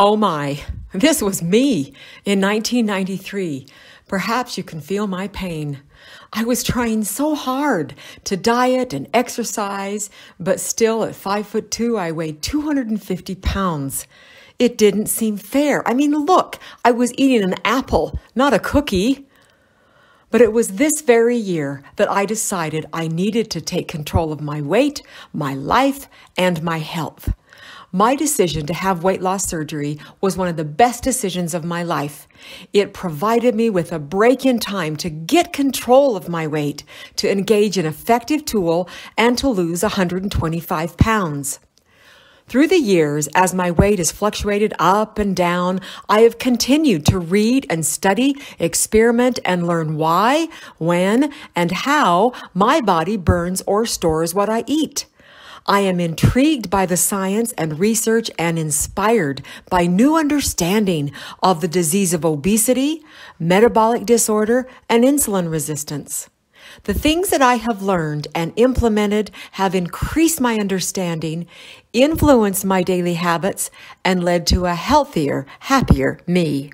Oh my, this was me in 1993. Perhaps you can feel my pain. I was trying so hard to diet and exercise, but still at five foot two, I weighed 250 pounds. It didn't seem fair. I mean, look, I was eating an apple, not a cookie. But it was this very year that I decided I needed to take control of my weight, my life, and my health. My decision to have weight loss surgery was one of the best decisions of my life. It provided me with a break in time to get control of my weight, to engage an effective tool, and to lose 125 pounds. Through the years, as my weight has fluctuated up and down, I have continued to read and study, experiment, and learn why, when, and how my body burns or stores what I eat. I am intrigued by the science and research and inspired by new understanding of the disease of obesity, metabolic disorder, and insulin resistance. The things that I have learned and implemented have increased my understanding, influenced my daily habits, and led to a healthier, happier me.